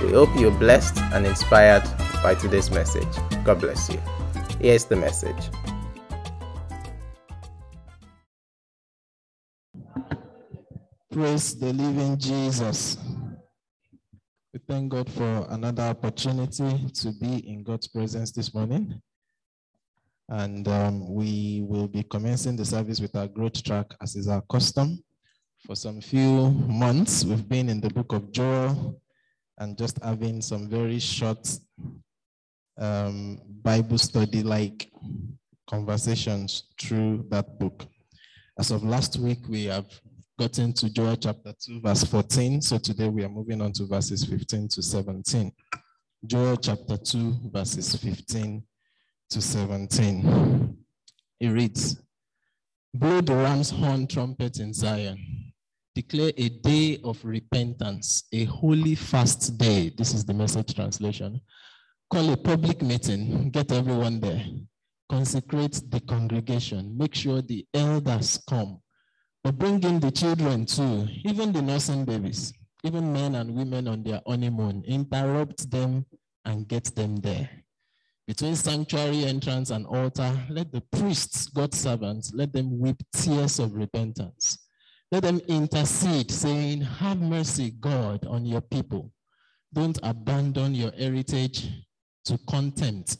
We hope you're blessed and inspired by today's message. God bless you. Here's the message. Praise the living Jesus. We thank God for another opportunity to be in God's presence this morning. And um, we will be commencing the service with our growth track as is our custom. For some few months, we've been in the book of Joel, and just having some very short um, Bible study like conversations through that book. As of last week, we have gotten to Joel chapter 2, verse 14. So today we are moving on to verses 15 to 17. Joel chapter 2, verses 15 to 17. It reads, Blow the ram's horn trumpet in Zion declare a day of repentance, a holy fast day. This is the message translation. Call a public meeting, get everyone there. Consecrate the congregation, make sure the elders come. But bring in the children too, even the nursing babies, even men and women on their honeymoon. Interrupt them and get them there. Between sanctuary entrance and altar, let the priests, God's servants, let them weep tears of repentance let them intercede, saying, Have mercy, God, on your people. Don't abandon your heritage to contempt.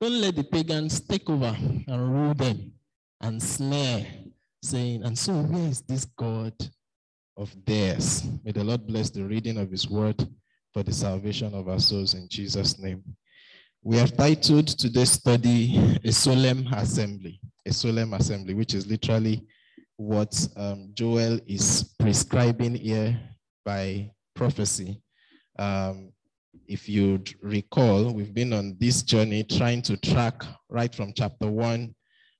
Don't let the pagans take over and rule them and snare, saying, And so, where is this God of theirs? May the Lord bless the reading of his word for the salvation of our souls in Jesus' name. We have titled today's study A Solemn Assembly, a solemn assembly, which is literally what um, Joel is prescribing here by prophecy. Um, if you'd recall, we've been on this journey trying to track right from chapter one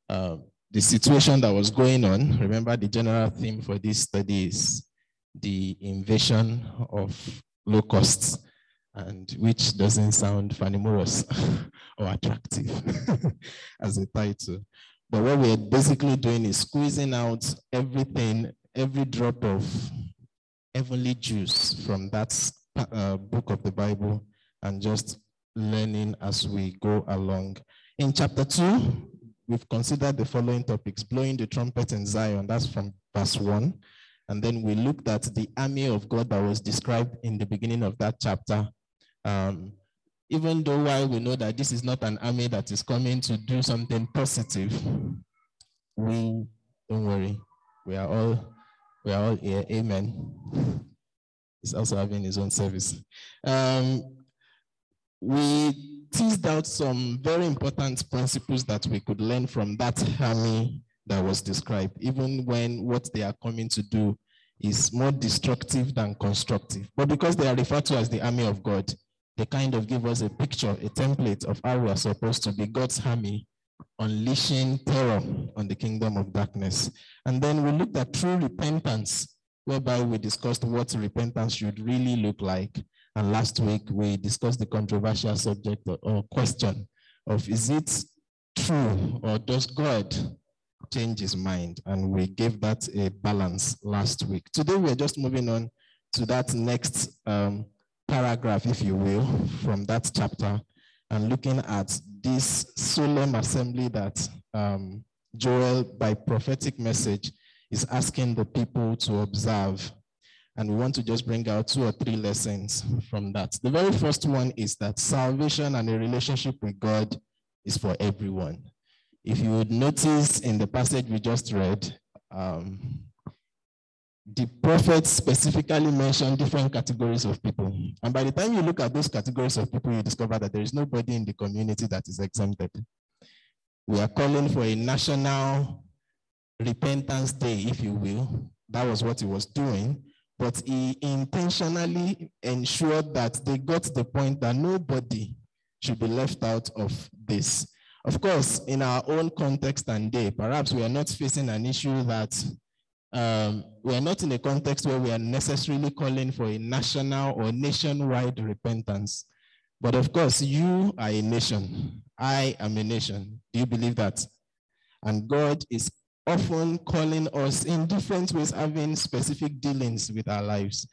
uh, the situation that was going on. Remember, the general theme for this study is the invasion of locusts, and which doesn't sound famous or attractive as a title. But what we're basically doing is squeezing out everything, every drop of heavenly juice from that uh, book of the Bible and just learning as we go along. In chapter 2, we've considered the following topics blowing the trumpet in Zion, that's from verse 1. And then we looked at the army of God that was described in the beginning of that chapter. Um, even though while we know that this is not an army that is coming to do something positive, we don't worry. We are all we are all here. Amen. He's also having his own service. Um, we teased out some very important principles that we could learn from that army that was described, even when what they are coming to do is more destructive than constructive. But because they are referred to as the army of God, they kind of give us a picture, a template of how we are supposed to be God's army, unleashing terror on the kingdom of darkness. And then we looked at true repentance, whereby we discussed what repentance should really look like. And last week we discussed the controversial subject or question of is it true or does God change his mind? And we gave that a balance last week. Today we're just moving on to that next um, paragraph, if you will, from that chapter and looking at this solemn assembly that um, Joel, by prophetic message, is asking the people to observe. And we want to just bring out two or three lessons from that. The very first one is that salvation and a relationship with God is for everyone. If you would notice in the passage we just read, um, the prophets specifically mentioned different categories of people. And by the time you look at those categories of people, you discover that there is nobody in the community that is exempted. We are calling for a national repentance day, if you will. That was what he was doing. but he intentionally ensured that they got the point that nobody should be left out of this. Of course, in our own context and day, perhaps we are not facing an issue that um, we are not in a context where we are necessarily calling for a national or nationwide repentance. But of course, you are a nation. I am a nation. Do you believe that? And God is often calling us in different ways, having specific dealings with our lives.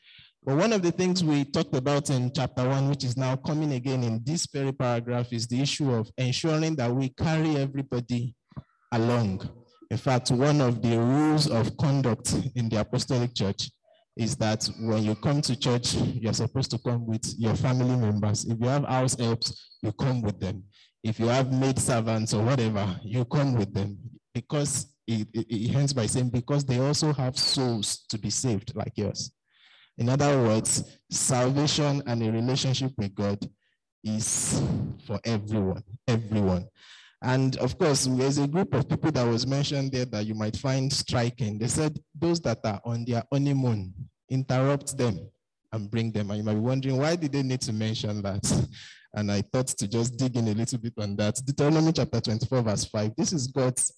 But one of the things we talked about in chapter one, which is now coming again in this very paragraph, is the issue of ensuring that we carry everybody along. In fact, one of the rules of conduct in the apostolic church is that when you come to church, you're supposed to come with your family members. If you have house helps, you come with them. If you have maid servants or whatever, you come with them because it, it, it ends by saying, because they also have souls to be saved like yours. In other words, salvation and a relationship with God is for everyone, everyone. And of course, there's a group of people that was mentioned there that you might find striking. They said those that are on their honeymoon, interrupt them and bring them. And you might be wondering, why did they need to mention that? And I thought to just dig in a little bit on that. Deuteronomy chapter 24, verse 5. This is God's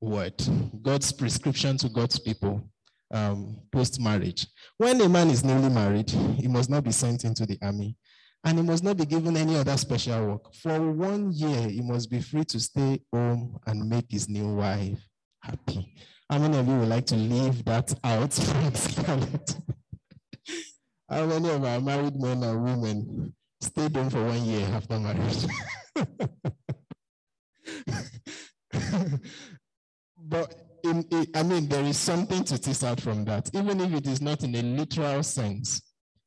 word, God's prescription to God's people um, post marriage. When a man is newly married, he must not be sent into the army and he must not be given any other special work. For one year, he must be free to stay home and make his new wife happy. How many of you would like to leave that out from Scarlet? How many of our married men and women stayed home for one year after marriage? but in, in, I mean, there is something to tease out from that, even if it is not in a literal sense.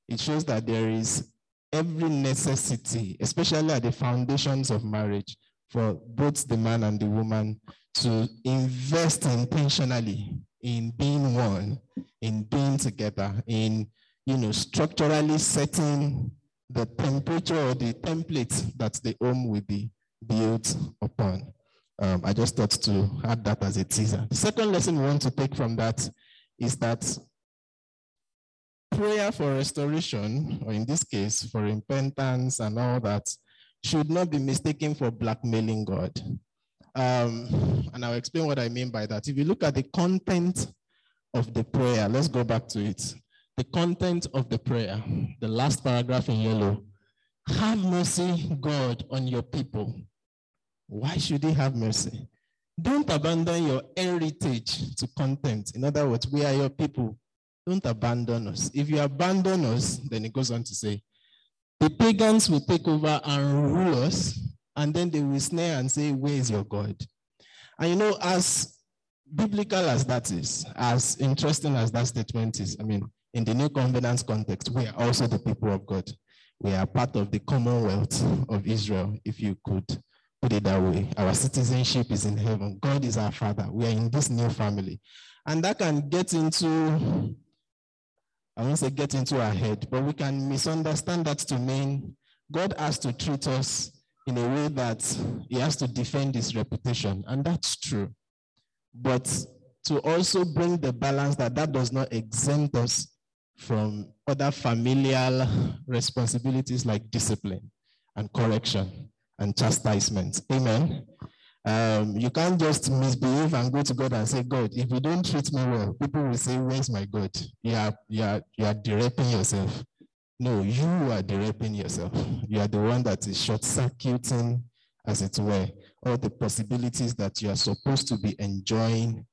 It shows that there is every necessity, especially at the foundations of marriage, for both the man and the woman to invest intentionally in being one, in being together, in you know structurally setting the temperature or the template that the home will be built upon. Um, I just thought to add that as a teaser. The second lesson we want to take from that is that prayer for restoration, or in this case, for repentance and all that, should not be mistaken for blackmailing God. Um, and I'll explain what I mean by that. If you look at the content of the prayer, let's go back to it. The content of the prayer, the last paragraph in yellow. Have mercy, God, on your people. Why should he have mercy? Don't abandon your heritage to contempt. In other words, we are your people. Don't abandon us. If you abandon us, then it goes on to say, the pagans will take over and rule us, and then they will snare and say, Where is your God? And you know, as biblical as that is, as interesting as that statement is, I mean, in the new covenant context, we are also the people of God. We are part of the commonwealth of Israel, if you could put it that way. Our citizenship is in heaven. God is our father. We are in this new family. And that can get into I won't say get into our head, but we can misunderstand that to mean God has to treat us in a way that he has to defend his reputation. And that's true. But to also bring the balance that that does not exempt us from other familial responsibilities like discipline and correction and chastisement. Amen. Um, you can't just misbehave and go to God and say, God, if you don't treat me well, people will say, Where's my God? You are, you are, you are directing yourself. No, you are directing yourself. You are the one that is short circuiting, as it were, all the possibilities that you are supposed to be enjoying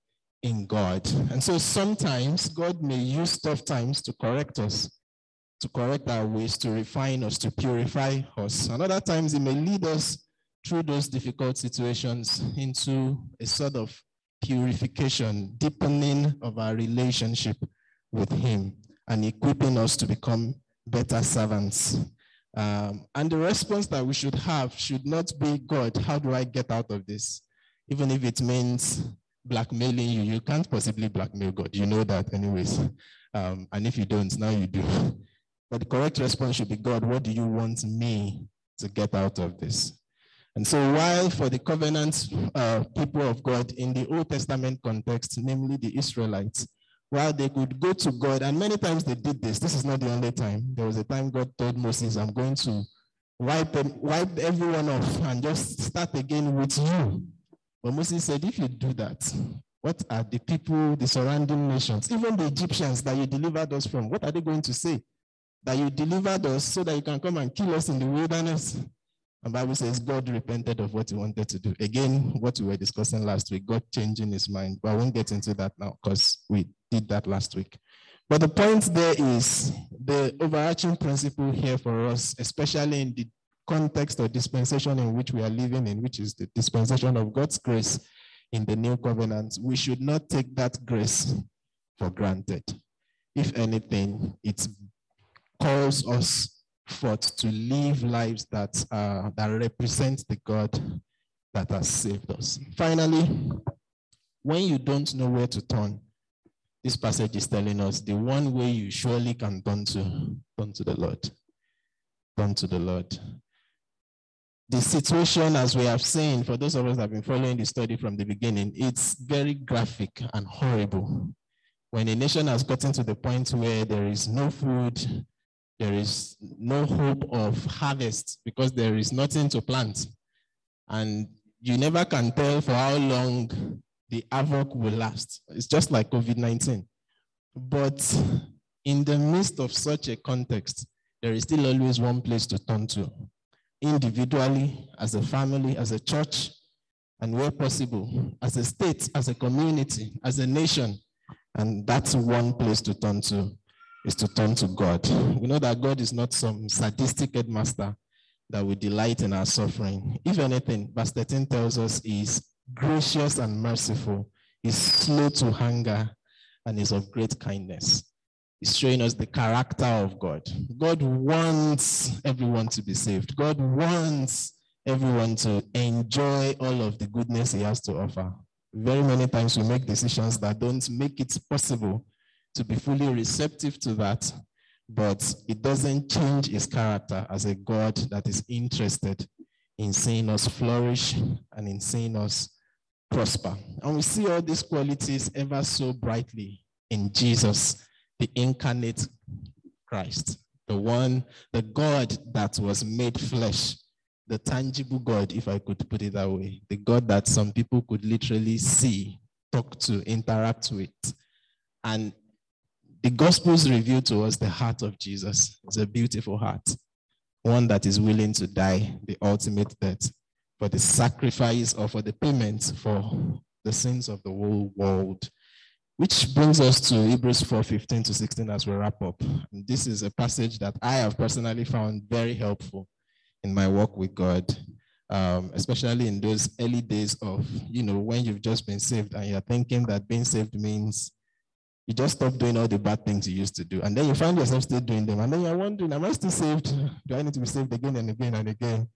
in God. And so sometimes God may use tough times to correct us, to correct our ways, to refine us, to purify us. And other times, He may lead us through those difficult situations into a sort of purification, deepening of our relationship with Him, and equipping us to become better servants. Um, and the response that we should have should not be, God, how do I get out of this? Even if it means blackmailing you, you can't possibly blackmail God. You know that, anyways. Um, and if you don't, now you do. But the correct response should be, God, what do you want me to get out of this? And so while for the covenant uh, people of God in the Old Testament context, namely the Israelites, while they could go to God, and many times they did this. This is not the only time. There was a time God told Moses, I'm going to wipe, wipe everyone off and just start again with you. But Moses said, if you do that, what are the people, the surrounding nations, even the Egyptians that you delivered us from, what are they going to say? That you delivered us so that you can come and kill us in the wilderness? And Bible says God repented of what he wanted to do. Again, what we were discussing last week, God changing his mind. But I won't get into that now because we did that last week. But the point there is the overarching principle here for us, especially in the context or dispensation in which we are living in, which is the dispensation of God's grace in the new covenant, we should not take that grace for granted. If anything, it calls us forth to live lives that, uh, that represent the God that has saved us. Finally, when you don't know where to turn, this passage is telling us the one way you surely can turn to, turn to the Lord. Turn to the Lord. The situation, as we have seen, for those of us that have been following the study from the beginning, it's very graphic and horrible. When a nation has gotten to the point where there is no food, there is no hope of harvest because there is nothing to plant. And you never can tell for how long the havoc will last. It's just like COVID 19. But in the midst of such a context, there is still always one place to turn to individually, as a family, as a church, and where possible, as a state, as a community, as a nation. And that's one place to turn to is to turn to God. We know that God is not some sadistic headmaster that we delight in our suffering. If anything, verse 13 tells us is gracious and merciful, is slow to anger, and is of great kindness. He's showing us the character of God. God wants everyone to be saved. God wants everyone to enjoy all of the goodness he has to offer. Very many times we make decisions that don't make it possible to be fully receptive to that, but it doesn't change his character as a God that is interested in seeing us flourish and in seeing us prosper. And we see all these qualities ever so brightly in Jesus, the incarnate Christ, the one, the God that was made flesh, the tangible God, if I could put it that way, the God that some people could literally see, talk to, interact with. And the Gospels reveal to us the heart of Jesus. It's a beautiful heart, one that is willing to die the ultimate death for the sacrifice or for the payment for the sins of the whole world. Which brings us to Hebrews 4 15 to 16 as we wrap up. And this is a passage that I have personally found very helpful in my walk with God, um, especially in those early days of, you know, when you've just been saved and you're thinking that being saved means you just stop doing all the bad things you used to do. And then you find yourself still doing them. And then you're wondering, am I still saved? Do I need to be saved again and again and again?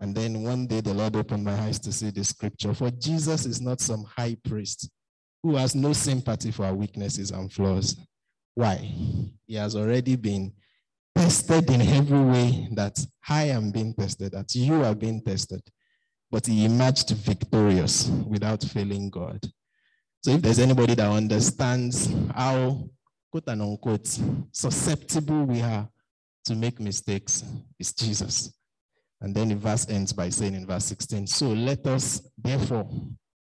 And then one day the Lord opened my eyes to see the scripture. For Jesus is not some high priest who has no sympathy for our weaknesses and flaws. Why? He has already been tested in every way that I am being tested, that you are being tested. But he emerged victorious without failing God. So if there's anybody that understands how, quote and unquote, susceptible we are to make mistakes, it's Jesus. And then the verse ends by saying in verse 16, so let us therefore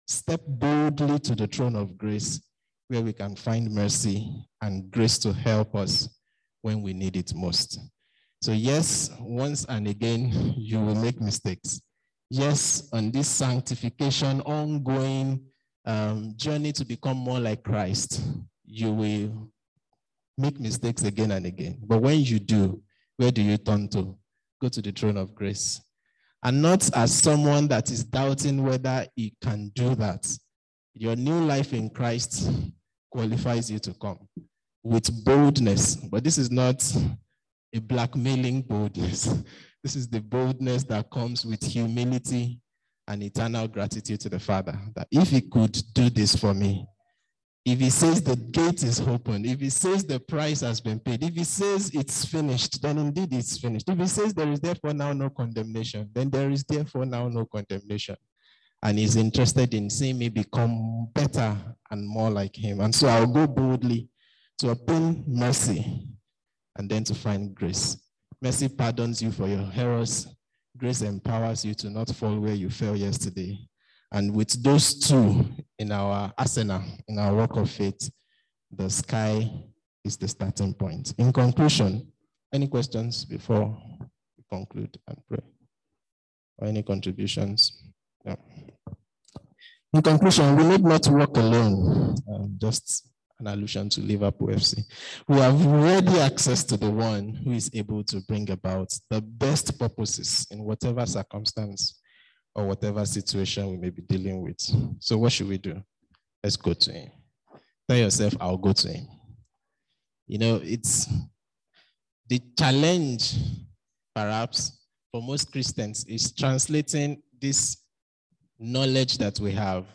step boldly to the throne of grace where we can find mercy and grace to help us when we need it most. So yes, once and again, you will make mistakes. Yes, on this sanctification, ongoing um, journey to become more like Christ, you will make mistakes again and again. But when you do, where do you turn to? Go to the throne of grace. And not as someone that is doubting whether he can do that. Your new life in Christ qualifies you to come with boldness. But this is not a blackmailing boldness. This is the boldness that comes with humility and eternal gratitude to the Father that if He could do this for me, if He says the gate is open, if He says the price has been paid, if He says it's finished, then indeed it's finished. If He says there is therefore now no condemnation, then there is therefore now no condemnation. and He's interested in seeing me become better and more like him. And so I'll go boldly to obtain mercy and then to find grace. Mercy pardons you for your errors. Grace empowers you to not fall where you fell yesterday. And with those two in our arsenal, in our work of faith, the sky is the starting point. In conclusion, any questions before we conclude and pray? Or any contributions? Yeah. In conclusion, we need not walk alone. Um, just an allusion to Liverpool FC. We have ready access to the one who is able to bring about the best purposes in whatever circumstance or whatever situation we may be dealing with. So, what should we do? Let's go to him. Tell yourself, I'll go to him. You know, it's the challenge, perhaps, for most Christians is translating this knowledge that we have,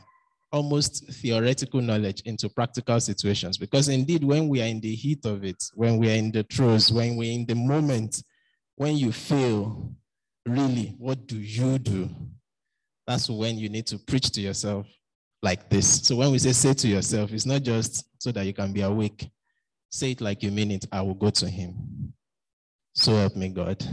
almost theoretical knowledge, into practical situations. Because indeed, when we are in the heat of it, when we are in the throes, when we're in the moment, when you feel, really, what do you do? That's when you need to preach to yourself like this. So when we say say to yourself, it's not just so that you can be awake. Say it like you mean it. I will go to him. So help me God.